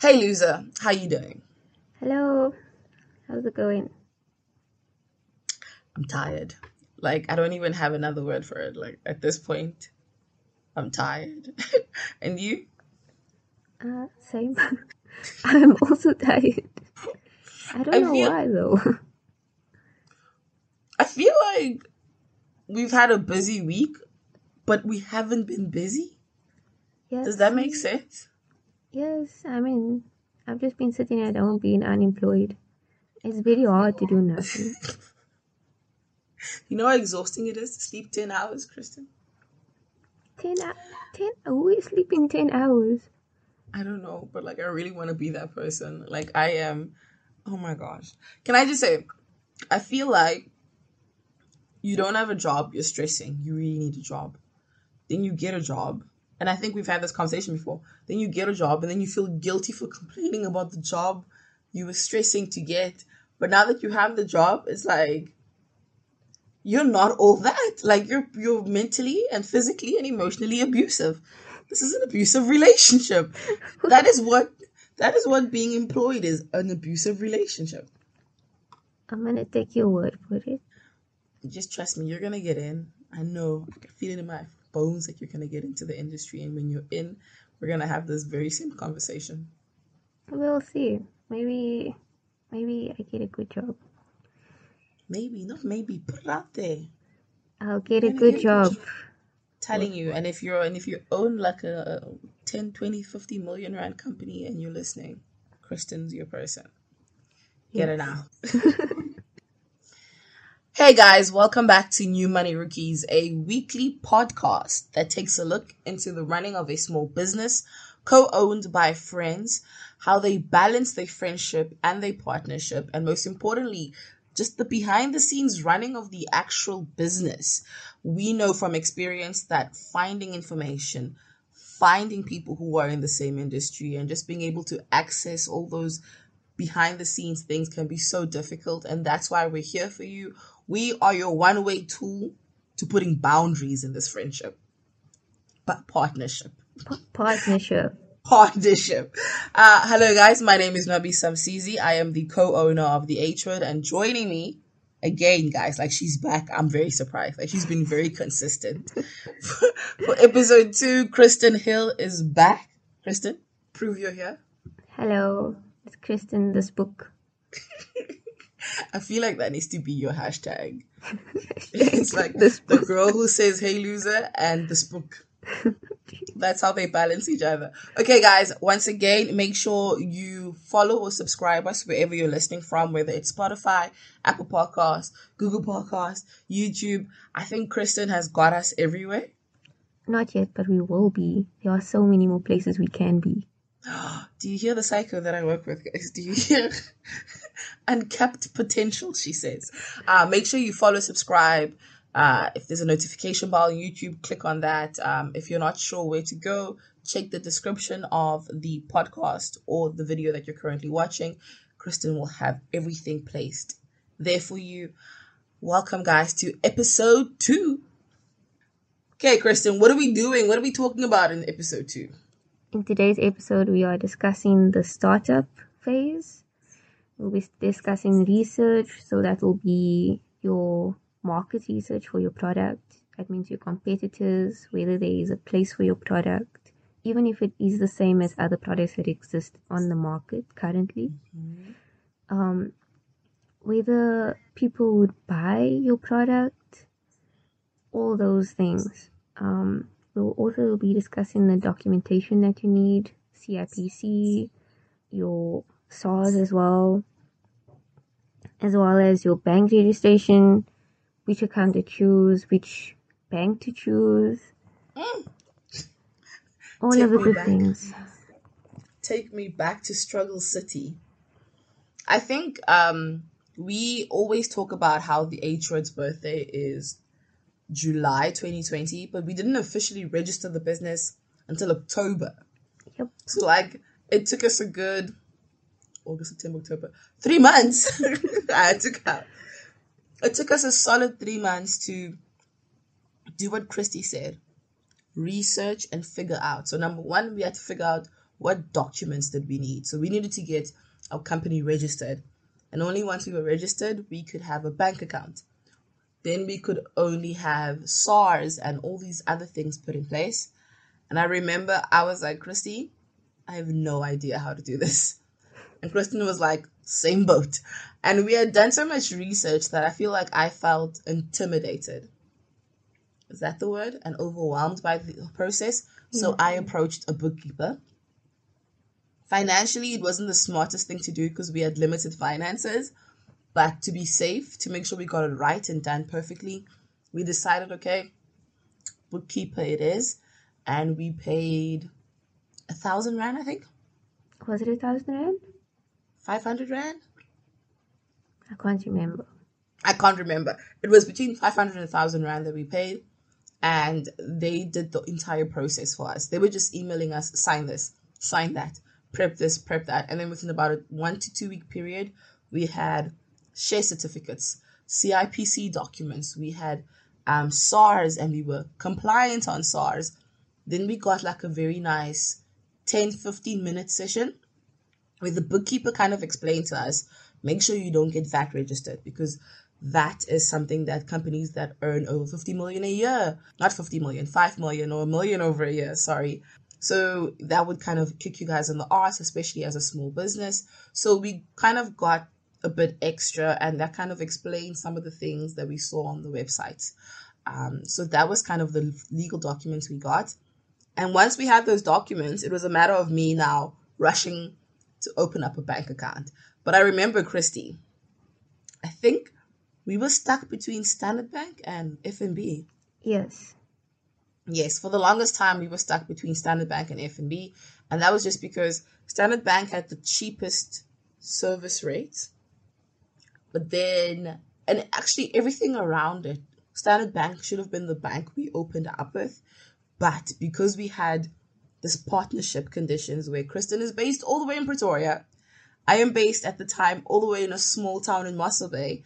Hey loser, how you doing? Hello. How's it going? I'm tired. Like I don't even have another word for it. Like at this point, I'm tired. and you? Uh, same. I'm also tired. I don't I know feel why though. I feel like we've had a busy week, but we haven't been busy. Does that make sense? Yes. I mean, I've just been sitting at home being unemployed. It's very hard to do nothing. You know how exhausting it is to sleep 10 hours, Kristen? Ten, hou- ten. Who is sleeping ten hours? I don't know, but like I really want to be that person. Like I am. Oh my gosh. Can I just say, I feel like you don't have a job, you're stressing. You really need a job. Then you get a job. And I think we've had this conversation before. Then you get a job and then you feel guilty for complaining about the job you were stressing to get. But now that you have the job, it's like you're not all that. Like you're you're mentally and physically and emotionally abusive. This is an abusive relationship. That is what that is what being employed is, an abusive relationship. I'm gonna take your word for it. Just trust me, you're gonna get in. I know. I can feel it in my bones that you're gonna get into the industry and when you're in, we're gonna have this very same conversation. We'll see. Maybe, maybe I get a good job. Maybe, not maybe, put it out there. I'll get a good get a good job. Telling you, and if you're and if you own like a 10, 20, 50 million rand company and you're listening, Kristen's your person. Get it Yes. Hey guys, welcome back to New Money Rookies, a weekly podcast that takes a look into the running of a small business co-owned by friends, how they balance their friendship and their partnership, and most importantly, just the behind the scenes running of the actual business. We know from experience that finding information, finding people who are in the same industry, and just being able to access all those behind the scenes things can be so difficult and that's why we're here for you we are your one way tool to putting boundaries in this friendship. But partnership. Pa- partnership. partnership. Uh hello guys. My name is nabi samsizi. I am the co-owner of the h word and joining me again guys like she's back. I'm very surprised. Like she's been very consistent. For episode two kristen hill is back. Kristen prove you're here. Hello, it's Kristen. This book. I feel like that needs to be your hashtag. It's like this the girl who says "Hey loser" and this book. That's how they balance each other. Okay, guys. Once again, make sure you follow or subscribe us wherever you're listening from, whether it's Spotify, Apple Podcasts, Google Podcasts, YouTube. I think Kristen has got us everywhere. Not yet, but we will be. There are so many more places we can be. Do you hear the psycho that I work with, guys? Do you hear uncapped potential? She says. Uh, make sure you follow, subscribe. Uh, if there's a notification bell on YouTube, click on that. Um, if you're not sure where to go, check the description of the podcast or the video that you're currently watching. Kristen will have everything placed there for you. Welcome, guys, to episode two. Okay, Kristen, what are we doing? What are we talking about in episode two? In today's episode, we are discussing the startup phase. We'll be discussing research, so that will be your market research for your product. That means your competitors, whether there is a place for your product, even if it is the same as other products that exist on the market currently. Um, whether people would buy your product, all those things. Um, we'll also be discussing the documentation that you need, CIPC, your SARS as well, as well as your bank registration, which account to choose, which bank to choose, Mm. all Take of the me good back. things. take me back to struggle city i think um we always talk about how the h word's birthday is july 2020 but we didn't officially register the business until october Yep. so like it took us a good august september october three months i took out it took us a solid three months to do what christy said research and figure out so number one we had to figure out what documents did we need? So we needed to get our company registered. And only once we were registered, we could have a bank account. Then we could only have SARS and all these other things put in place. And I remember I was like, Christy, I have no idea how to do this. And Kristen was like, same boat. And we had done so much research that I feel like I felt intimidated. Is that the word? And overwhelmed by the process. So I mm-hmm. approached a bookkeeper. Financially, it wasn't the smartest thing to do because we had limited finances. But to be safe, to make sure we got it right and done perfectly, we decided, okay, bookkeeper it is. And we paid a thousand rand, I think. Was it a thousand rand? 500 rand? I can't remember. I can't remember. It was between 500 and 1000 rand that we paid. And they did the entire process for us. They were just emailing us, sign this, sign that, prep this, prep that. And then within about a one to two week period, we had share certificates, CIPC documents, we had um, SARS, and we were compliant on SARS. Then we got like a very nice 10 15 minute session where the bookkeeper kind of explained to us make sure you don't get VAT registered because that is something that companies that earn over 50 million a year, not 50 million, 5 million or a million over a year, sorry. So that would kind of kick you guys in the arse, especially as a small business. So we kind of got a bit extra and that kind of explained some of the things that we saw on the website. Um, so that was kind of the legal documents we got. And once we had those documents, it was a matter of me now rushing to open up a bank account. But I remember Christy. I think we were stuck between Standard Bank and FNB. Yes. Yes, for the longest time we were stuck between Standard Bank and FNB, and that was just because Standard Bank had the cheapest service rates. But then and actually everything around it, Standard Bank should have been the bank we opened up with, but because we had this partnership conditions where Kristen is based all the way in Pretoria, I am based at the time all the way in a small town in Mossel Bay.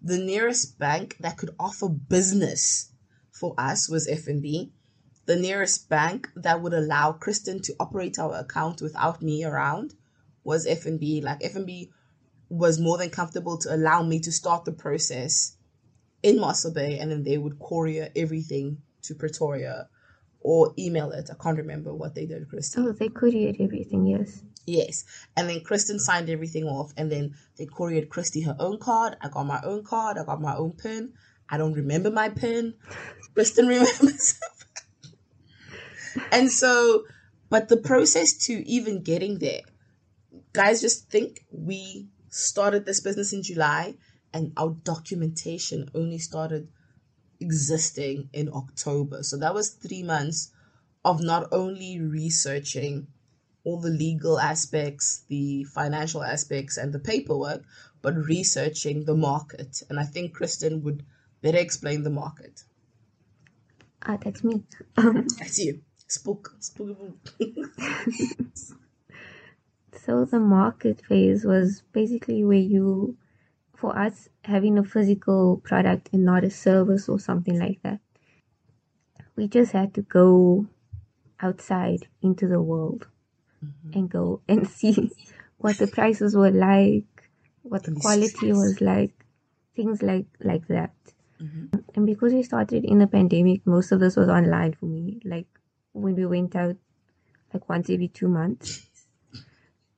The nearest bank that could offer business for us was FNB. The nearest bank that would allow Kristen to operate our account without me around was FNB. Like FNB was more than comfortable to allow me to start the process in Mossel Bay and then they would courier everything to Pretoria or email it. I can't remember what they did, Kristen. Oh, they couriered everything, yes. Yes. And then Kristen signed everything off and then they couriered Christy her own card. I got my own card. I got my own pin. I don't remember my pin. Kristen remembers. and so, but the process to even getting there, guys, just think we started this business in July and our documentation only started existing in October. So that was three months of not only researching all the legal aspects, the financial aspects, and the paperwork, but researching the market. And I think Kristen would better explain the market. Ah, that's me. That's you. Spook. Spook. so the market phase was basically where you, for us, having a physical product and not a service or something like that. We just had to go outside into the world and go and see what the prices were like, what the quality was like, things like like that. Mhm. And because we started in the pandemic, most of this was online for me. Like when we went out, like once every two months.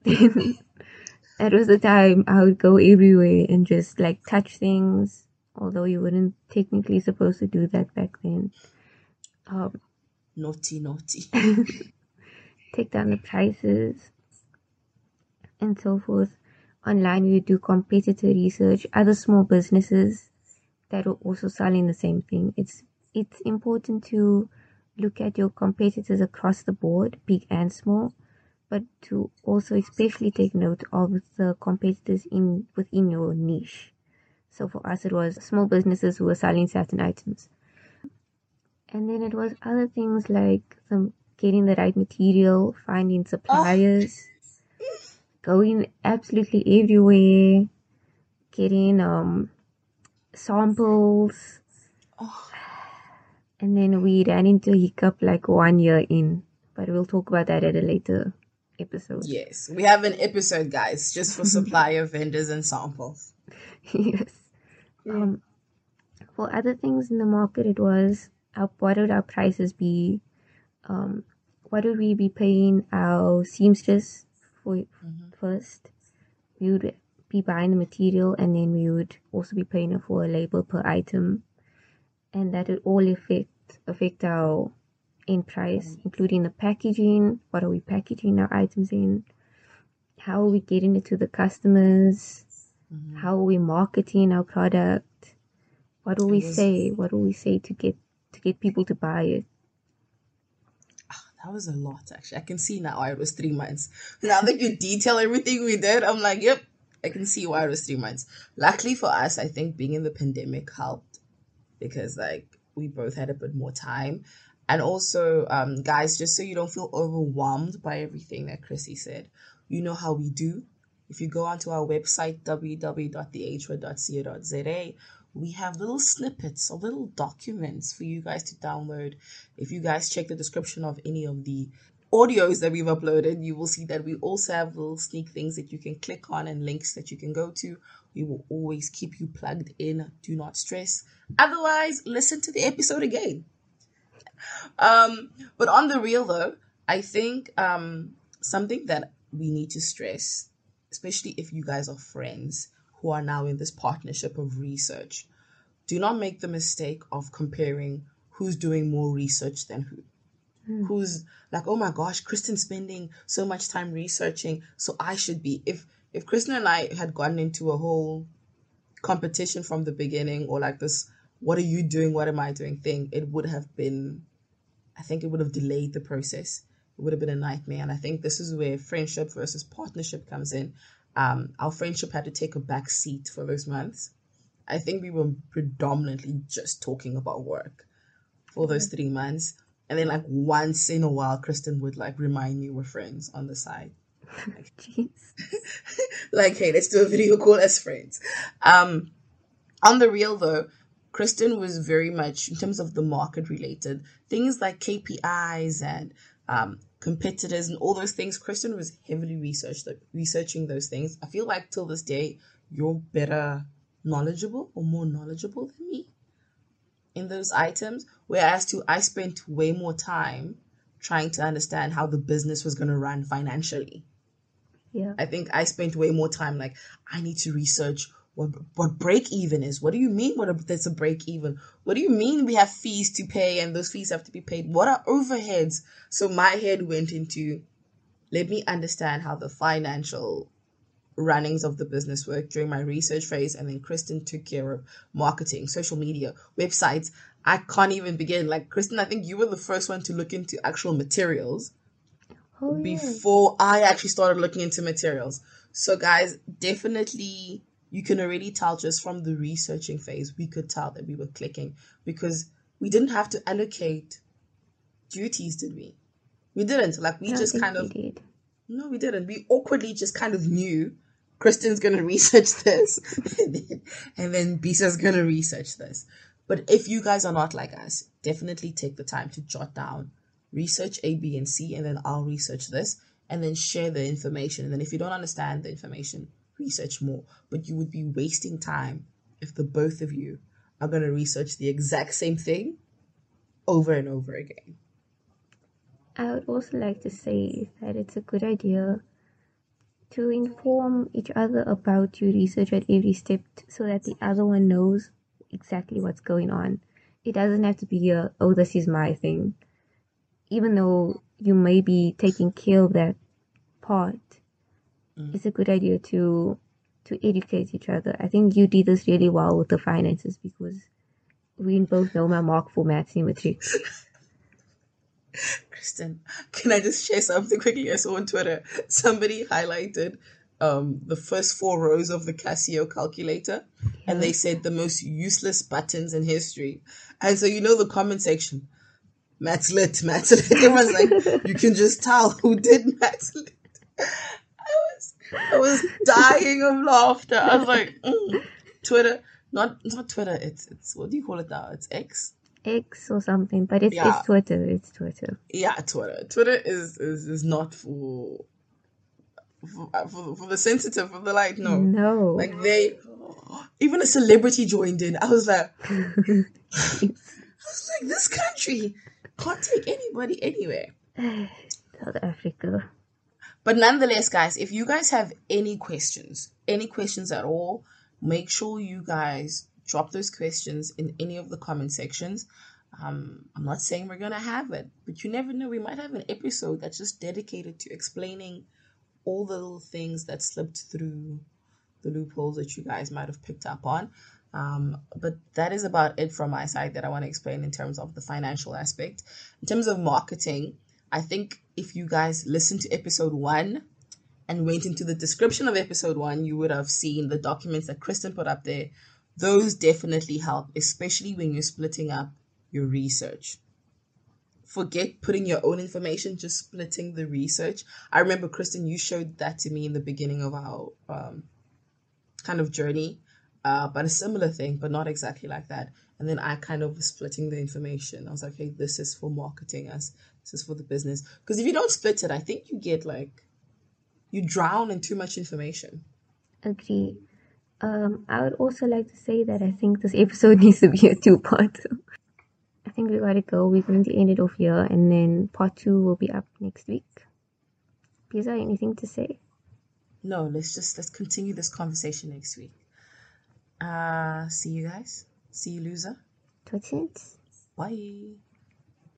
Then that was the time I would go everywhere and just like touch things, although you wouldn't technically supposed to do that back then. Um, Naughty, naughty. take down the prices and so forth. Online, we do competitor research, other small businesses that are also selling the same thing. It's it's important to look at your competitors across the board, big and small, but to also especially take note of the competitors in within your niche. So for us, it was small businesses who were selling certain items. And then it was other things like some getting the right material, finding suppliers, going absolutely everywhere, getting um samples, Oh, and then we ran into a hiccup like one year in. But we'll talk about that at a later episode. Yes, we have an episode, guys, just for supplier vendors and samples. yes. Um, for other things in the market, it was our, what would our prices be? Um, what would we be paying our seamstress for Mm-hmm. first? We would be buying the material and then we would also be paying her for a label per item, and that would all affect affect our end price, including the packaging. What are we packaging our items in? How are we getting it to the customers? Mm-hmm. How are we marketing our product? What do we say? What do we say to get to get people to buy it? That was a lot, actually. I can see now why it was three months. Now that you detail everything we did, I'm like, yep, I can see why it was three months. Luckily for us, I think being in the pandemic helped because, like, we both had a bit more time. And also, um, guys, just so you don't feel overwhelmed by everything that Chrissy said, you know how we do. If you go onto our website, www.thehra.co.za, we have little snippets or little documents for you guys to download. If you guys check the description of any of the audios that we've uploaded, you will see that we also have little sneak things that you can click on and links that you can go to. We will always keep you plugged in. Do not stress. Otherwise, listen to the episode again. Um, but on the real though, I think um, something that we need to stress, especially if you guys are friends who are now in this partnership of research, do not make the mistake of comparing who's doing more research than who. Who's like, oh my gosh, Kristen's spending so much time researching, so I should be. If if Kristen and I had gotten into a whole competition from the beginning, or like this, what are you doing, what am I doing thing, it would have been I think it would have delayed the process. It would have been a nightmare. And I think this is where friendship versus partnership comes in. Um, our friendship had to take a back seat for those months. I think we were predominantly just talking about work for those three months. And then like once in a while, Kristen would like remind me we're friends on the side. Jeez. like, hey, let's do a video call as friends. Um, on the real though, Kristen was very much in terms of the market related things like KPIs and um, competitors and all those things. Kristen was heavily researched researching those things. I feel like till this day you're better knowledgeable or more knowledgeable than me in those items. Whereas to I spent way more time trying to understand how the business was going to run financially. Yeah. I think I spent way more time like I need to research what what break even is. What do you mean? What a, that's a break even? What do you mean we have fees to pay and those fees have to be paid? What are overheads? So my head went into let me understand how the financial runnings of the business work during my research phase and then Kristen took care of marketing, social media, websites. I can't even begin. Like Kristen, I think you were the first one to look into actual materials Oh yeah. before I actually started looking into materials. So, guys, definitely you can already tell just from the researching phase, we could tell that we were clicking because we didn't have to allocate duties, did we? We didn't. Like, we just kind of, did. no, we didn't. We awkwardly just kind of knew Kristen's going to research this and then, and then Bisa's going to research this. But if you guys are not like us, definitely take the time to jot down research A, B, and C, and then I'll research this, and then share the information. And then if you don't understand the information, research more. But you would be wasting time if the both of you are going to research the exact same thing over and over again. I would also like to say that it's a good idea to inform each other about your research at every step so that the other one knows exactly what's going on. It doesn't have to be a, oh, this is my thing. Even though you may be taking care of that part, it's a good idea to to educate each other. I think you did this really well with the finances because we both know my mark for maths and matrics. Kristen, can I just share something quickly? I saw on Twitter somebody highlighted um, the first four rows of the Casio calculator, and they said the most useless buttons in history. And so you know the comment section, maths lit, maths lit. Everyone's like, you can just tell who did maths lit. I was, dying of laughter. I was like, mm. Twitter, not not Twitter. It's it's what do you call it now? It's X. X or something, but it's, Yeah. it's Twitter. It's Twitter. yeah, Twitter. Twitter is, is is not for for, for, for the sensitive, for the light. No, No. like they, even a celebrity joined in. I was like, I was like, this country can't take anybody anywhere. South Africa. But nonetheless, guys, if you guys have any questions, any questions at all, make sure you guys drop those questions in any of the comment sections. Um, I'm not saying we're gonna have it, but you never know. We might have an episode that's just dedicated to explaining all the little things that slipped through the loopholes that you guys might have picked up on. Um, but that is about it from my side that I want to explain in terms of the financial aspect. In terms of marketing, I think if you guys listened to episode one and went into the description of episode one, you would have seen the documents that Kristen put up there. Those definitely help, especially when you're splitting up your research. Forget putting your own information, just splitting the research. I remember, Kristen, you showed that to me in the beginning of our um, kind of journey, uh, but a similar thing, but not exactly like that. And then I kind of was splitting the information. I was like, hey, this is for marketing us, this is for the business. Because if you don't split it, I think you get like, you drown in too much information. Agree. Um, I would also like to say that I think this episode needs to be a two-part. I think we gotta go. We're going to end it off here, and then part two will be up next week. Pizza, anything to say? No, let's just let's continue this conversation next week. Uh see you guys. See you loser. Ziens. Bye.